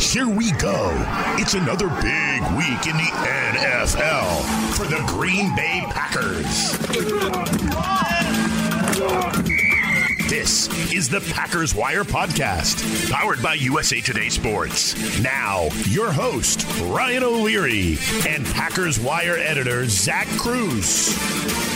Here we go. It's another big week in the NFL for the Green Bay Packers. This is the Packers Wire Podcast, powered by USA Today Sports. Now, your host, Ryan O'Leary, and Packers Wire editor, Zach Kruse.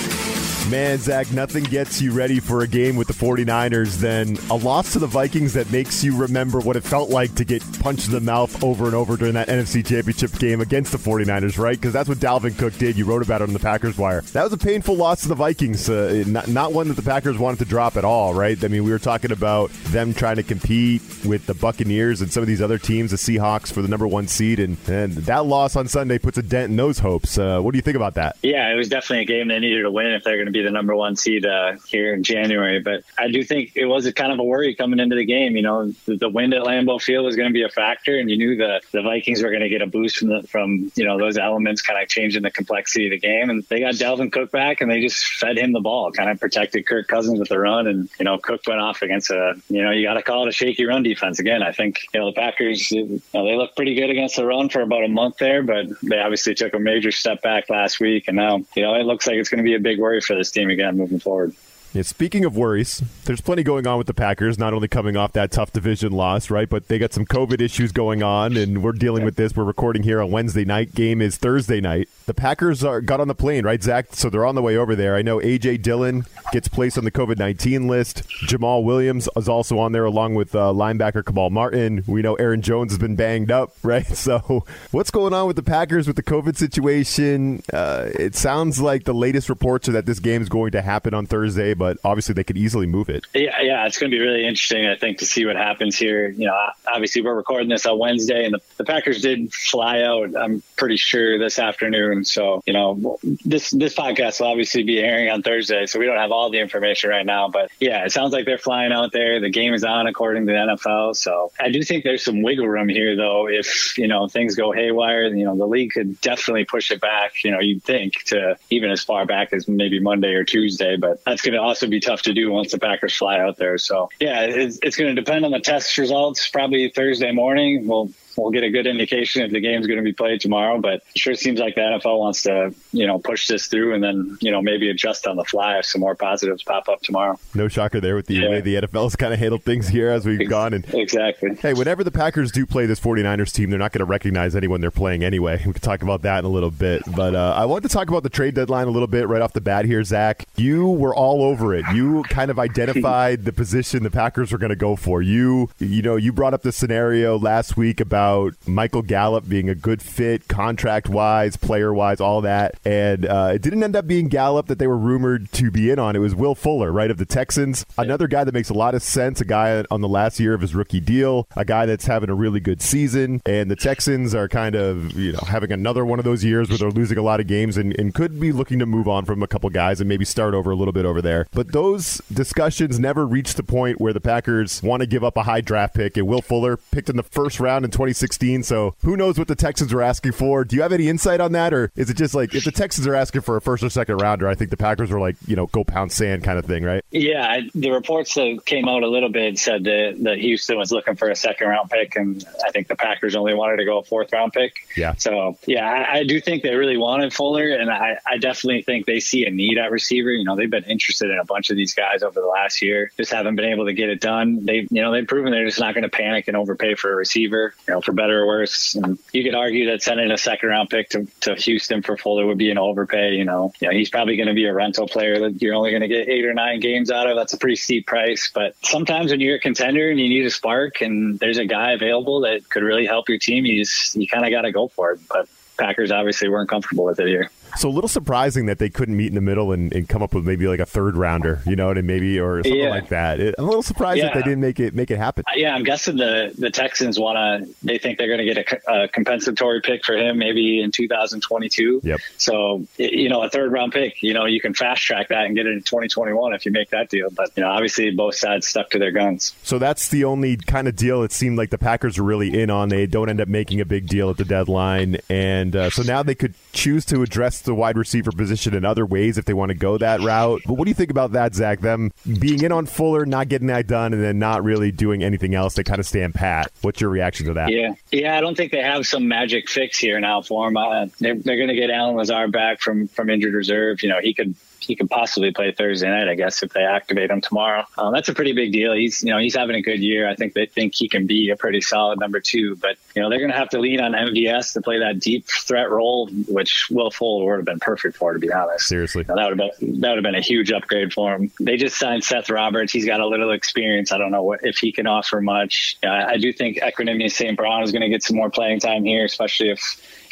Man, Zach, nothing gets you ready for a game with the 49ers than a loss to the Vikings that makes you remember what it felt like to get punched in the mouth over and over during that NFC Championship game against the 49ers, right? Because that's what Dalvin Cook did. You wrote about it on the Packers Wire. That was a painful loss to the Vikings, uh, not, not one that the Packers wanted to drop at all, right? I mean, we were talking about them trying to compete with the Buccaneers and some of these other teams, the Seahawks, for the number one seed, and, and that loss on Sunday puts a dent in those hopes. Uh, what do you think about that? Yeah, it was definitely a game they needed to win if they're going to be the number one seed uh, here in January. But I do think it was a kind of a worry coming into the game. You know, the, the wind at Lambeau Field was going to be a factor, and you knew the the Vikings were going to get a boost from the, from you know those elements, kind of changing the complexity of the game. And they got Dalvin Cook back, and they just fed him the ball, kind of protected Kirk Cousins with the run, and you know Cook went off against a you know you got to call it a shaky run defense again. I think you know the Packers you know, they looked pretty good against the run for about a month there, but they obviously took a major step back last week, and now you know it looks like it's going to be a big worry for this team again moving forward. Yeah, speaking of worries, there's plenty going on with the Packers, not only coming off that tough division loss, right, but they got some COVID issues going on, and we're dealing with this. We're recording here on Wednesday night. Game is Thursday night. The Packers are got on the plane, right, Zach? So they're on the way over there. I know A.J. Dillon gets placed on the COVID 19 list. Jamaal Williams is also on there, along with uh, linebacker Kamal Martin. We know Aaron Jones has been banged up, right? So what's going on with the Packers with the COVID situation? Uh, it sounds like the latest reports are that this game is going to happen on Thursday, but but obviously they could easily move it. Yeah, yeah, it's going to be really interesting, I think, to see what happens here. You know, obviously we're recording this on Wednesday, and the, the Packers did fly out. I'm pretty sure this afternoon. So, you know, this this podcast will obviously be airing on Thursday, so we don't have all the information right now. But yeah, it sounds like they're flying out there. The game is on according to the NFL. So I do think there's some wiggle room here, though. If you know things go haywire, you know the league could definitely push it back. You know, you'd think to even as far back as maybe Monday or Tuesday, but that's going to also be tough to do once the Packers fly out there. So yeah, it's, it's going to depend on the test results. Probably Thursday morning. We'll we'll get a good indication if the game's going to be played tomorrow. But it sure seems like the NFL wants to, you know, push this through and then, you know, maybe adjust on the fly if some more positives pop up tomorrow. No shocker there with the yeah. way the NFL's kind of handled things here as we've gone. And exactly. Hey, whenever the Packers do play this 49ers team, they're not going to recognize anyone they're playing anyway. We can talk about that in a little bit. But uh, I want to talk about the trade deadline a little bit right off the bat here, Zach. You were all over it. You kind of identified the position the Packers were going to go for. You, you know, you brought up the scenario last week about Michael Gallup being a good fit, contract wise, player wise, all that. And uh, it didn't end up being Gallup that they were rumored to be in on. It was Will Fuller, right, of the Texans. Another guy that makes a lot of sense, a guy on the last year of his rookie deal, a guy that's having a really good season. And the Texans are kind of, you know, having another one of those years where they're losing a lot of games and, and could be looking to move on from a couple guys and maybe start over a little bit over there. But those discussions never reached the point where the Packers want to give up a high draft pick. And Will Fuller picked in the first round in 2016 so who knows what the Texans were asking for? Do you have any insight on that, or is it just like if the Texans are asking for a first or second rounder, I think the Packers were like, you know, go pound sand kind of thing, right? Yeah, the reports that came out a little bit said that, that Houston was looking for a second round pick, and I think the Packers only wanted to go a fourth round pick. Yeah. So yeah, I, I do think they really wanted Fuller, and I, I definitely think they see a need at receiver. You know, they've been interested in a bunch of these guys over the last year, just haven't been able to get it done. They, you know, they've proven they're just not going to panic and overpay for a receiver. You know, for better or worse. And you could argue that sending a second round pick to, to Houston for Fuller would be an overpay. You know, know he's probably going to be a rental player that you're only going to get eight or nine games out of. That's a pretty steep price. But sometimes when you're a contender and you need a spark and there's a guy available that could really help your team, you just, you kind of got to go for it. But Packers obviously weren't comfortable with it here. So a little surprising that they couldn't meet in the middle and, and come up with maybe like a third rounder, you know, and maybe or something Yeah. like that. It, I'm a little surprised that they didn't make it make it happen. Yeah, I'm guessing the the Texans want to. They think they're going to get a, a compensatory pick for him maybe in 2022. Yep. So you know, a third round pick. You know, you can fast track that and get it in 2021 if you make that deal. But you know, obviously both sides stuck to their guns. So that's the only kind of deal it seemed like the Packers are really in on. They don't end up making a big deal at the deadline, and uh, so now they could choose to address the wide receiver position in other ways if they want to go that route. But what do you think about that, Zach? Them being in on Fuller, not getting that done, and then not really doing anything else. They kind of stand pat. What's your reaction to that? Yeah, yeah. I don't think they have some magic fix here now for him. Uh, they're they're going to get Allen Lazard back from from injured reserve. You know, he could he could possibly play Thursday night, I guess, if they activate him tomorrow. Um, that's a pretty big deal. He's you know he's having a good year. I think they think he can be a pretty solid number two. But you know they're going to have to lean on MVS to play that deep threat role, which Will Fuller would have been perfect for, to be honest. Seriously. You know, that would have been that would have been a huge upgrade for him. They just signed Seth Roberts. He's got a little experience. I don't know what, if he can offer much. Uh, I do think Equanimous St. Brown is going to get some more playing time here, especially if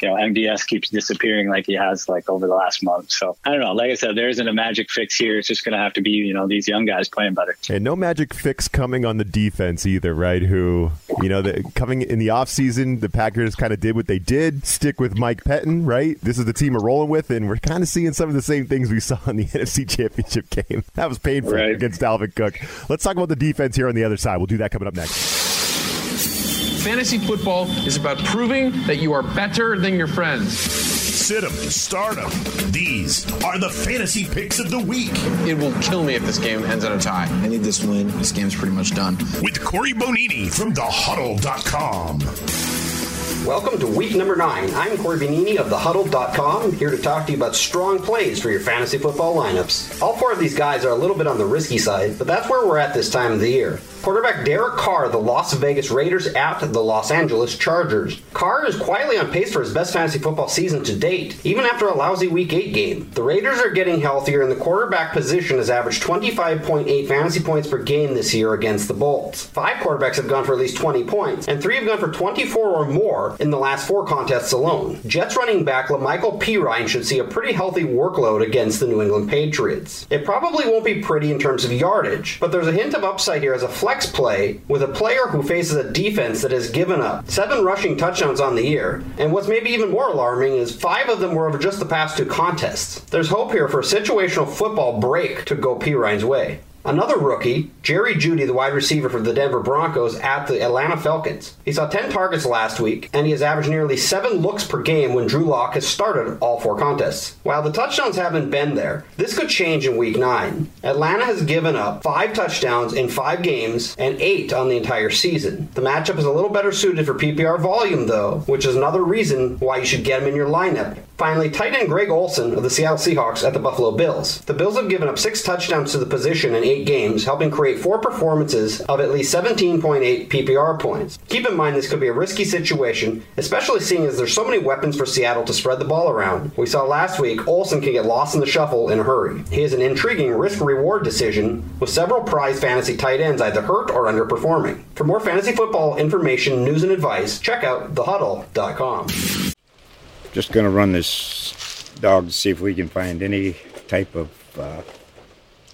you know MVS keeps disappearing like he has like over the last month. So I don't know. Like I said, there isn't a magic fix here. It's just going to have to be you know these young guys playing better. And no magic fix coming on the defense either, right? Who, you know, the, coming in the offseason, the Packers kind of did what they did, stick with Mike Pettine, right? This is the team we're rolling with, and we're kind of seeing some of the same things we saw in the NFC Championship game. That was painful Right. against Dalvin Cook. Let's talk about the defense here on the other side. We'll do that coming up next. Fantasy football is about proving that you are better than your friends. Sit 'em, start 'em. These are the fantasy picks of the week It will kill me if this game ends in a tie. I need this win. This game's pretty much done. with Corey Bonini from thehuddle.com. Welcome to week number nine. I'm Corey Benini of TheHuddle.com, here to talk to you about strong plays for your fantasy football lineups. All four of these guys are a little bit on the risky side, but that's where we're at this time of the year. Quarterback Derek Carr, the Las Vegas Raiders at the Los Angeles Chargers. Carr is quietly on pace for his best fantasy football season to date, even after a lousy Week 8 game. The Raiders are getting healthier, and the quarterback position has averaged 25.8 fantasy points per game this year against the Bolts. Five quarterbacks have gone for at least 20 points, and three have gone for 24 or more in the last four contests alone. Jets running back La'Mical Perine should see a pretty healthy workload against the New England Patriots. It probably won't be pretty in terms of yardage, but there's a hint of upside here as a flex play with a player who faces a defense that has given up seven rushing touchdowns on the year, and what's maybe even more alarming is five of them were over just the past two contests. There's hope here for a situational football break to go Perine's way. Another rookie, Jerry Jeudy, the wide receiver for the Denver Broncos at the Atlanta Falcons. He saw 10 targets last week, and he has averaged nearly 7 looks per game when Drew Lock has started all four contests. While the touchdowns haven't been there, this could change in week 9. Atlanta has given up 5 touchdowns in 5 games and 8 on the entire season. The matchup is a little better suited for PPR volume, though, which is another reason why you should get him in your lineup. Finally, tight end Greg Olsen of the Seattle Seahawks at the Buffalo Bills. The Bills have given up six touchdowns to the position in games, helping create four performances of at least 17.8 PPR points. Keep in mind this could be a risky situation, especially seeing as there's so many weapons for Seattle to spread the ball around. We saw last week Olsen can get lost in the shuffle in a hurry. He is an intriguing risk-reward decision with several prize fantasy tight ends either hurt or underperforming. For more fantasy football information, news, and advice, check out thehuddle.com. Just going to run this dog to see if we can find any type of uh,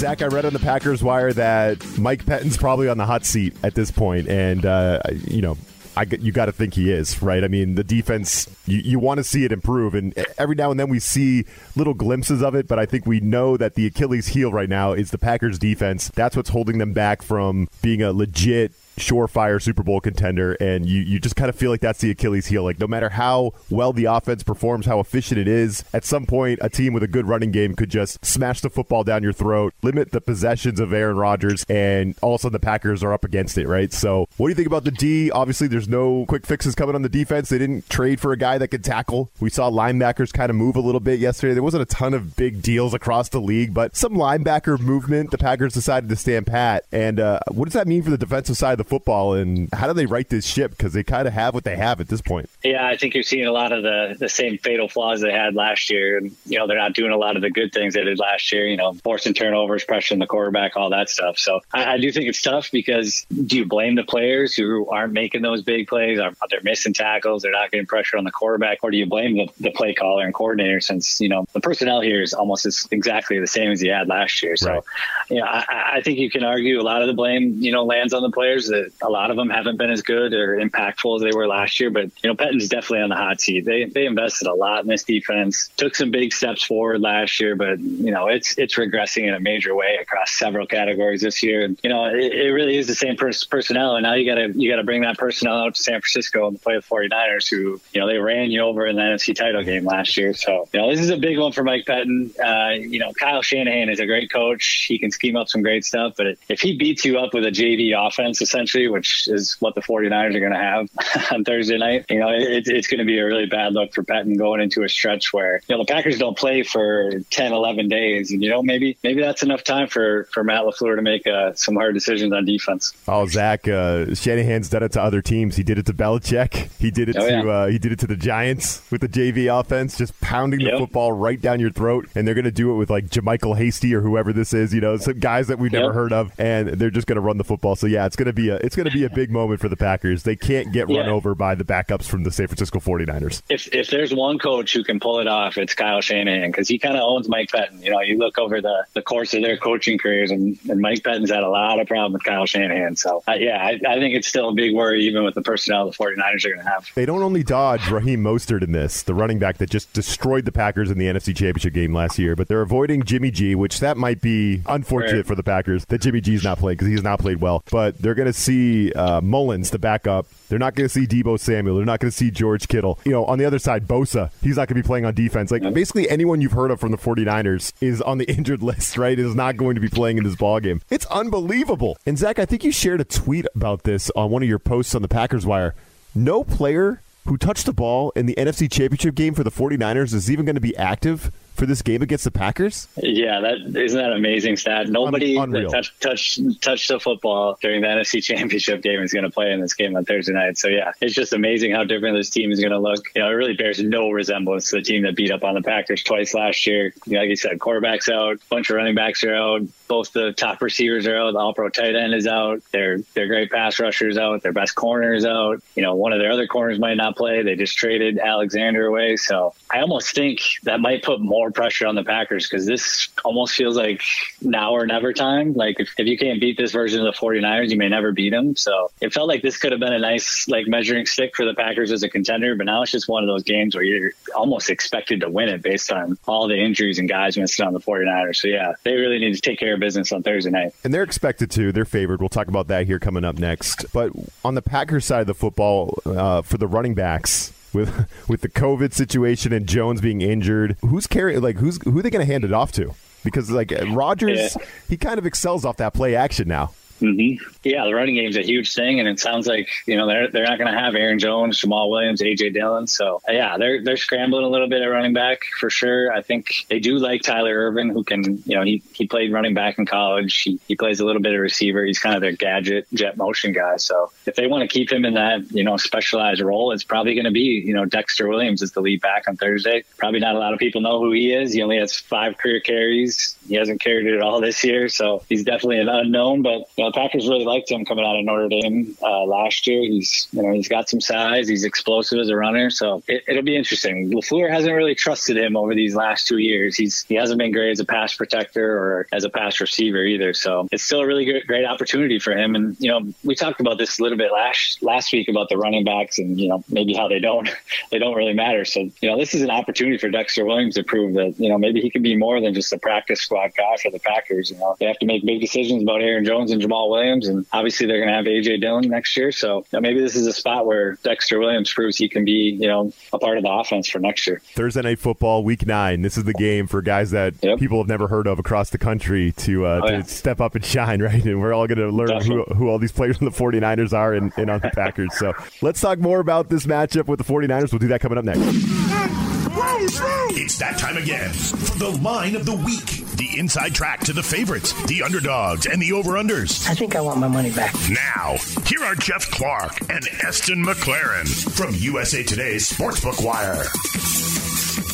Zach, I read on the Packers wire that Mike Pettine's probably on the hot seat at this point, and uh, you know, I you got to think he is, right? I mean, the defense, you, you want to see it improve, and every now and then we see little glimpses of it, but I think we know that the Achilles heel right now is the Packers defense. That's what's holding them back from being a legit surefire Super Bowl contender, and you, you just kind of feel like that's the Achilles heel. Like no matter how well the offense performs, how efficient it is, at some point a team with a good running game could just smash the football down your throat, limit the possessions of Aaron Rodgers, and all of a sudden the Packers are up against it, right? So what do you think about the D? Obviously, there's no quick fixes coming on the defense. They didn't trade for a guy that could tackle. We saw linebackers kind of move a little bit yesterday. There wasn't a ton of big deals across the league, but some linebacker movement. The Packers decided to stand pat. And uh, what does that mean for the defensive side of the football? And how do they right this ship? Because they kind of have what they have at this point. Yeah, I think you're seeing a lot of the the same fatal flaws they had last year. And you know, they're not doing a lot of the good things they did last year. You know, forcing turnovers, pressuring the quarterback, all that stuff. So I, I do think it's tough because do you blame the players who aren't making those big plays? Are they're missing tackles? They're not getting pressure on the quarterback, or do you blame the, the play caller and coordinator? Since you know the personnel here is almost as, exactly the same as he had last year. So, right. you know, I, I think you can argue a lot of the blame you know lands on the players. That a lot of them haven't been as good or impactful as they were last year. But you know, Pettine's definitely on the hot seat. They they invested a lot in this defense, took some big steps forward last year, but you know it's it's regressing in a major way across several categories this year. And you know, it, it really is the same pers- personnel, and now you got to you got to bring that personnel out to San Francisco and play the 49ers, who you know they ran you over in the NFC title game last year. So you know, this is a big one for Mike Pettine. Uh, you know, Kyle Shanahan is a great coach. He can scheme up some great stuff, but if he beats you up with a JV offense, essentially, which is what the 49ers are going to have on Thursday night, you know, it, it's going to be a really bad look for Pettine going into a stretch where you know the Packers don't play for 10, 11 days, and you know maybe maybe that's enough time for for Matt LaFleur to make uh, some hard decisions on defense. Oh, Zach, uh, Shanahan's done it to other teams. He did it to Belichick. He did it oh, to yeah. uh, he did it to the Giants with the JV offense, just pounding yep. the football right down your throat. And they're going to do it with like JaMycal Hasty or whoever this is. You know, some guys that we've yep. never heard of, and they're just going to run the football. So yeah, it's going to be a it's going to be a big moment for the Packers. They can't get yeah. run over by the backups from the San Francisco 49ers. If if there's one coach who can pull it off, it's Kyle Shanahan because he kind of owns Mike Pettine. You know, you look over the, the course of their coaching careers, and, and Mike Pettine's had a lot of problem with Kyle Shanahan. So uh, yeah, I, I think it's still a big worry even with the personnel the 49ers are going to have. They don't only dodge Raheem Mostert in this, the running back that just destroyed the Packers in the NFC Championship game last year, but they're avoiding Jimmy G, which that might be unfortunate for the Packers that Jimmy G's not playing because he's not played well. But they're going to see uh, Mullens, the backup. They're not going to see Deebo Samuel. They're not going to see George Kittle. You know, on the other side, Bosa, he's not going to be playing on defense. Like, basically, anyone you've heard of from the 49ers is on the injured list, right? Is not going to be playing in this ball game. It's unbelievable. And, Zach, I think you shared a tweet about this on one of your posts on the Packers Wire. No player who touched the ball in the NFC Championship game for the 49ers is even going to be active for this game against the Packers? Yeah, that isn't that amazing stat. Nobody touched touched touched the football during the NFC Championship game is going to play in this game on Thursday night. So yeah, it's just amazing how different this team is going to look. You know, it really bears no resemblance to the team that beat up on the Packers twice last year. You know, like you said, quarterbacks out, bunch of running backs are out, both the top receivers are out, the all pro tight end is out, their their great pass rushers out, their best corner is out. You know, one of their other corners might not play. They just traded Alexander away. So I almost think that might put more more pressure on the Packers because this almost feels like now or never time. Like if, if you can't beat this version of the 49ers, you may never beat them. So it felt like this could have been a nice like measuring stick for the Packers as a contender, but now it's just one of those games where you're almost expected to win it based on all the injuries and guys missing on the 49ers. So yeah, they really need to take care of business on Thursday night. And they're expected to. They're favored. We'll talk about that here coming up next. But on the Packers side of the football, uh, for the running backs, with with the COVID situation and Jones being injured. Who's carrying? Like who's who are they going to hand it off to? Because like Rodgers, yeah. he kind of excels off that play action now. Mm-hmm. Yeah, the running game's a huge thing, and it sounds like you know they're they're not going to have Aaron Jones, Jamaal Williams, AJ Dillon. So yeah, they're they're scrambling a little bit at running back for sure. I think they do like Tyler Ervin, who can you know he he played running back in college. He he plays a little bit of receiver. He's kind of their gadget jet motion guy. So if they want to keep him in that you know specialized role, it's probably going to be you know Dexter Williams is the lead back on Thursday. Probably not a lot of people know who he is. He only has five career carries. He hasn't carried it all this year, so he's definitely an unknown. But you know, Packers really liked him coming out of Notre Dame uh, last year. He's you know he's got some size. He's explosive as a runner, so it, will be interesting. Lafleur hasn't really trusted him over these last two years. He's he hasn't been great as a pass protector or as a pass receiver either. So it's still a really great opportunity for him. And you know we talked about this a little bit last last week about the running backs and you know maybe how they don't they don't really matter. So you know this is an opportunity for Dexter Williams to prove that you know maybe he can be more than just a practice squad guy for the Packers. You know they have to make big decisions about Aaron Jones and Jamaal Jamaal Williams, and obviously they're going to have AJ Dillon next year. So maybe this is a spot where Dexter Williams proves he can be, you know, a part of the offense for next year. Thursday night football, week nine. This is the game for guys that Yep. people have never heard of across the country to uh, Oh, to yeah. step up and shine, right? And we're all going to learn who, who all these players on the 49ers are and, and on the Packers. So let's talk more about this matchup with the 49ers. We'll do that coming up next. It's that time again for the line of the week. The inside track to the favorites, the underdogs, and the over-unders. I think I want my money back. Now, here are Jeff Clark and Eston McLaren from USA Today's Sportsbook Wire.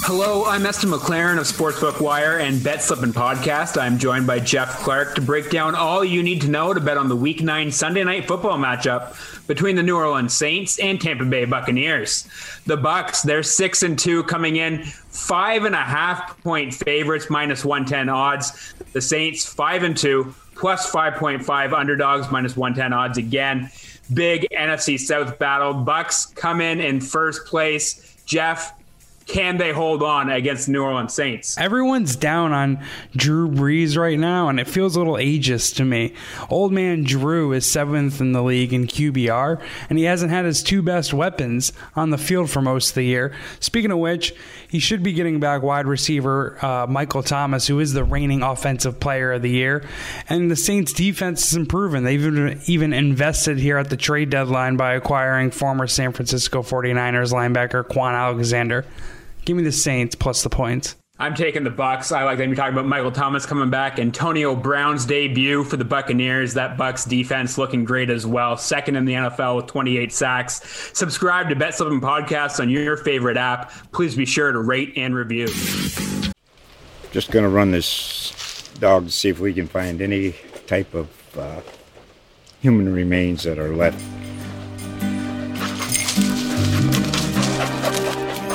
Hello, I'm Eston McLaren of Sportsbook Wire and Bet Slippin' Podcast. I'm joined by Jeff Clark to break down all you need to know to bet on the Week 9 Sunday night football matchup between the New Orleans Saints and Tampa Bay Buccaneers. The Bucs, they're six and two coming in, five and a half point favorites, minus 110 odds. The Saints, five and two, plus 5.5 underdogs, minus 110 odds again. Big NFC South battle. Bucs come in in first place. Jeff, can they hold on against New Orleans Saints? Everyone's down on Drew Brees right now, and it feels a little ageist to me. Old man Drew is seventh in the league in QBR, and he hasn't had his two best weapons on the field for most of the year. Speaking of which, he should be getting back wide receiver uh, Michael Thomas, who is the reigning offensive player of the year. And the Saints' defense is improving. They've even, even invested here at the trade deadline by acquiring former San Francisco 49ers linebacker Kwon Alexander. Give me the Saints plus the points. I'm taking the Bucs. I like that you're talking about Michael Thomas coming back. Antonio Brown's debut for the Buccaneers. That Bucs defense looking great as well. Second in the NFL with 28 sacks. Subscribe to Bet Slippin' Podcast on your favorite app. Please be sure to rate and review. Just going to run this dog to see if we can find any type of uh, human remains that are left.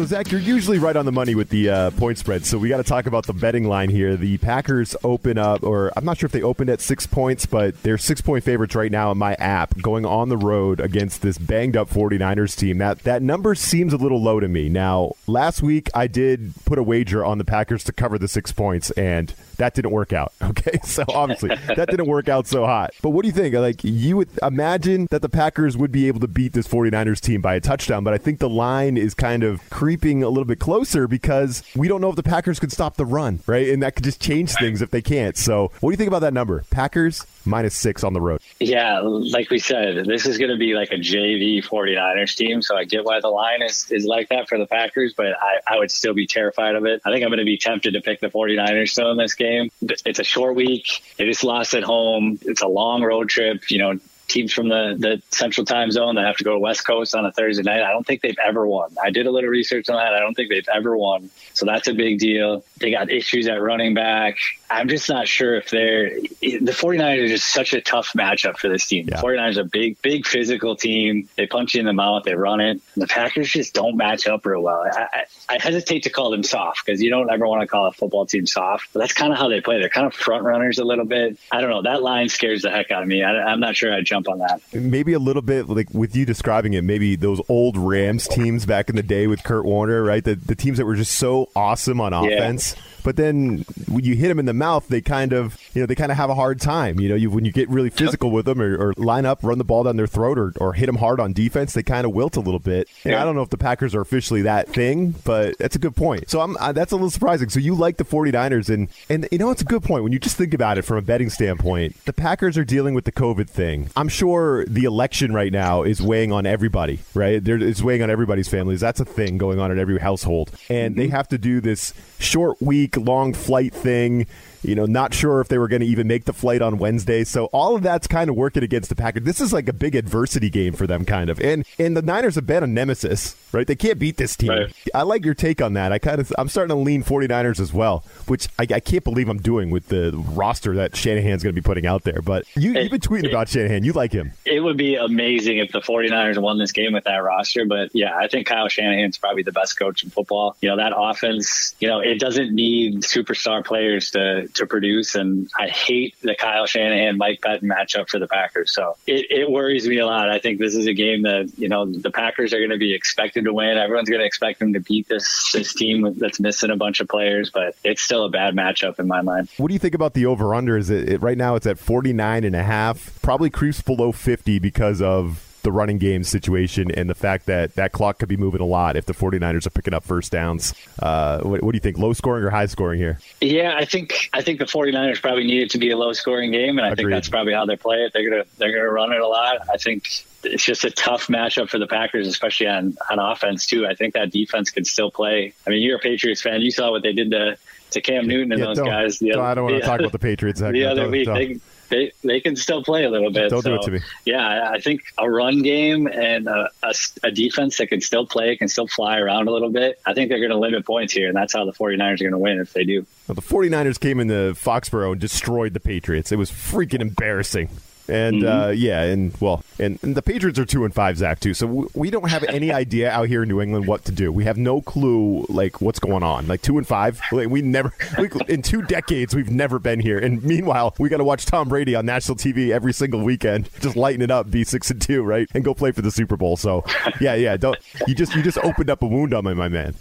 So, Zach, you're usually right on the money with the uh, point spread. So, we got to talk about the betting line here. The Packers open up, or I'm not sure if they opened at six points, but they're six point favorites right now in my app going on the road against this banged up 49ers team. That, that number seems a little low to me. Now, last week I did put a wager on the Packers to cover the six points, and that didn't work out. Okay. So, obviously, that didn't work out so hot. But what do you think? Like, you would imagine that the Packers would be able to beat this 49ers team by a touchdown, but I think the line is kind of creeping a little bit closer because we don't know if the Packers could stop the run, right? And that could just change things if they can't. So, what do you think about that number? Packers minus six on the road. Yeah, like we said, this is going to be like a JV 49ers team. So I get why the line is, is like that for the Packers, but I, I would still be terrified of it. I think I'm going to be tempted to pick the 49ers still in this game. It's a short week. They just lost at home. It's a long road trip. You know, teams from the, the central time zone that have to go to West Coast on a Thursday night. I don't think they've ever won. I did a little research on that. I don't think they've ever won. So that's a big deal. They got issues at running back. I'm just not sure if they're the 49ers are just such a tough matchup for this team. Yeah. The 49ers are a big, big physical team. They punch you in the mouth, they run it. And the Packers just don't match up real well. I, I, I hesitate to call them soft because you don't ever want to call a football team soft, but that's kind of how they play. They're kind of front runners a little bit. I don't know. That line scares the heck out of me. I, I'm not sure I'd jump on that. Maybe a little bit like with you describing it, maybe those old Rams teams back in the day with Kurt Warner, right? The, the teams that were just so awesome on offense. But then when you hit them in the mouth, they kind of, you know, they kind of have a hard time. You know, you, when you get really physical with them or, or line up, run the ball down their throat or, or hit them hard on defense, they kind of wilt a little bit. And I don't know if the Packers are officially that thing, but that's a good point. So I'm, uh, that's a little surprising. So you like the 49ers and, and you know, it's a good point. When you just think about it from a betting standpoint, the Packers are dealing with the COVID thing. I'm sure the election right now is weighing on everybody, right? There, it's weighing on everybody's families. That's a thing going on in every household. And they mm-hmm. have to do this short week, long flight thing. You know, not sure if they were going to even make the flight on Wednesday. So all of that's kind of working against the Packers. This is like a big adversity game for them, kind of. And and the Niners have been a nemesis, right? They can't beat this team. Right. I like your take on that. I kind of I'm starting to lean 49ers as well, which I, I can't believe I'm doing with the roster that Shanahan's going to be putting out there. But you, you've been tweeting about Shanahan. You like him. It would be amazing if the 49ers won this game with that roster. But yeah, I think Kyle Shanahan's probably the best coach in football. You know, that offense, you know, it doesn't need superstar players to, to produce. And I hate the Kyle Shanahan Mike Pettine matchup for the Packers. So it, it worries me a lot. I think this is a game that you know the Packers are going to be expected to win. Everyone's going to expect them to beat this this team that's missing a bunch of players, but it's still a bad matchup in my mind. What do you think about the over under? Is it, it right now? It's at 49 and a half. Probably creeps below 50 because of the running game situation and the fact that that clock could be moving a lot if the 49ers are picking up first downs. Uh, what, what, do you think? Low scoring or high scoring here? Yeah, I think I think the 49ers probably need it to be a low scoring game, and I Agreed. think that's probably how they play it. They're gonna they're gonna run it a lot. I think it's just a tough matchup for the Packers, especially on on offense too. I think that defense can still play. I mean, you're a Patriots fan. You saw what they did to to Cam Newton and yeah, those guys. The other, I don't want to talk about the Patriots. The other week, they, they they can still play a little bit. Don't so, do it to me. Yeah, I think a run game and a, a, a, defense that can still play, can still fly around a little bit. I think they're going to limit points here, and that's how the 49ers are going to win if they do. Well, the 49ers came into Foxborough and destroyed the Patriots. It was freaking embarrassing. And mm-hmm. uh, yeah, and well, and, and, the Patriots are two and five, Zach, too. So we, we don't have any idea out here in New England what to do. We have no clue like what's going on. Like two and five, like, we never we, in two decades we've never been here. And meanwhile, we got to watch Tom Brady on national TV every single weekend, just lighten it up, be six and two, right, and go play for the Super Bowl. So yeah, yeah, don't you just you just opened up a wound on me, my man.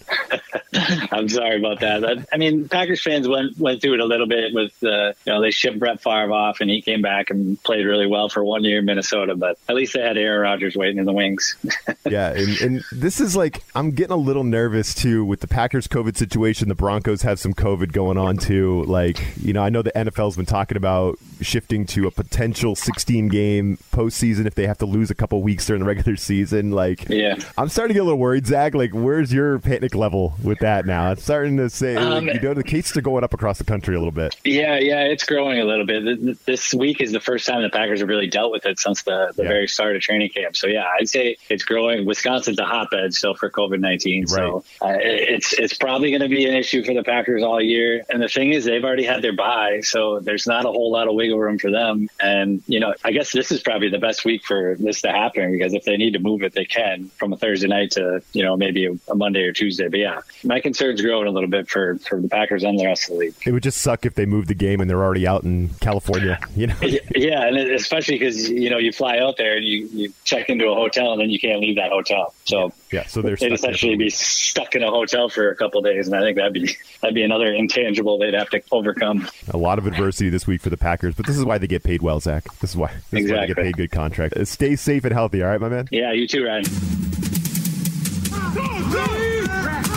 I'm sorry about that. I mean, Packers fans went went through it a little bit with uh, you know they shipped Brett Favre off and he came back and played really really well for one year in Minnesota, but at least they had Aaron Rodgers waiting in the wings. yeah, and, and, this is like I'm getting a little nervous too with the Packers COVID situation. The Broncos have some COVID going on too. Like you know, I know the NFL's been talking about shifting to a potential 16 game postseason if they have to lose a couple weeks during the regular season. Like, yeah, I'm starting to get a little worried, Zach. Like, where's your panic level with that now? It's starting to say um, you know the cases are going up across the country a little bit. Yeah, yeah, it's growing a little bit. This week is the first time the Packers Packers have really dealt with it since the, the yeah. very start of training camp. So yeah, I'd say it's growing. Wisconsin's a hotbed still for COVID nineteen, right. so uh, it's it's probably going to be an issue for the Packers all year. And the thing is, they've already had their bye, so there's not a whole lot of wiggle room for them. And you know, I guess this is probably the best week for this to happen because if they need to move it, they can from a Thursday night to you know maybe a, a Monday or Tuesday. But yeah, my concern's growing a little bit for for the Packers and the rest of the league. It would just suck if they moved the game and they're already out in California. You know, yeah, and especially because you know you fly out there and you, you check into a hotel and then you can't leave that hotel. So yeah, so they're they'd essentially be stuck in a hotel for a couple days, and I think that'd be that'd be another intangible they'd have to overcome. A lot of adversity this week for the Packers, but this is why they get paid well, Zach. This is why this exactly. is why they get paid good contract. Uh, stay safe and healthy, all right, my man. Yeah, you too, Ryan.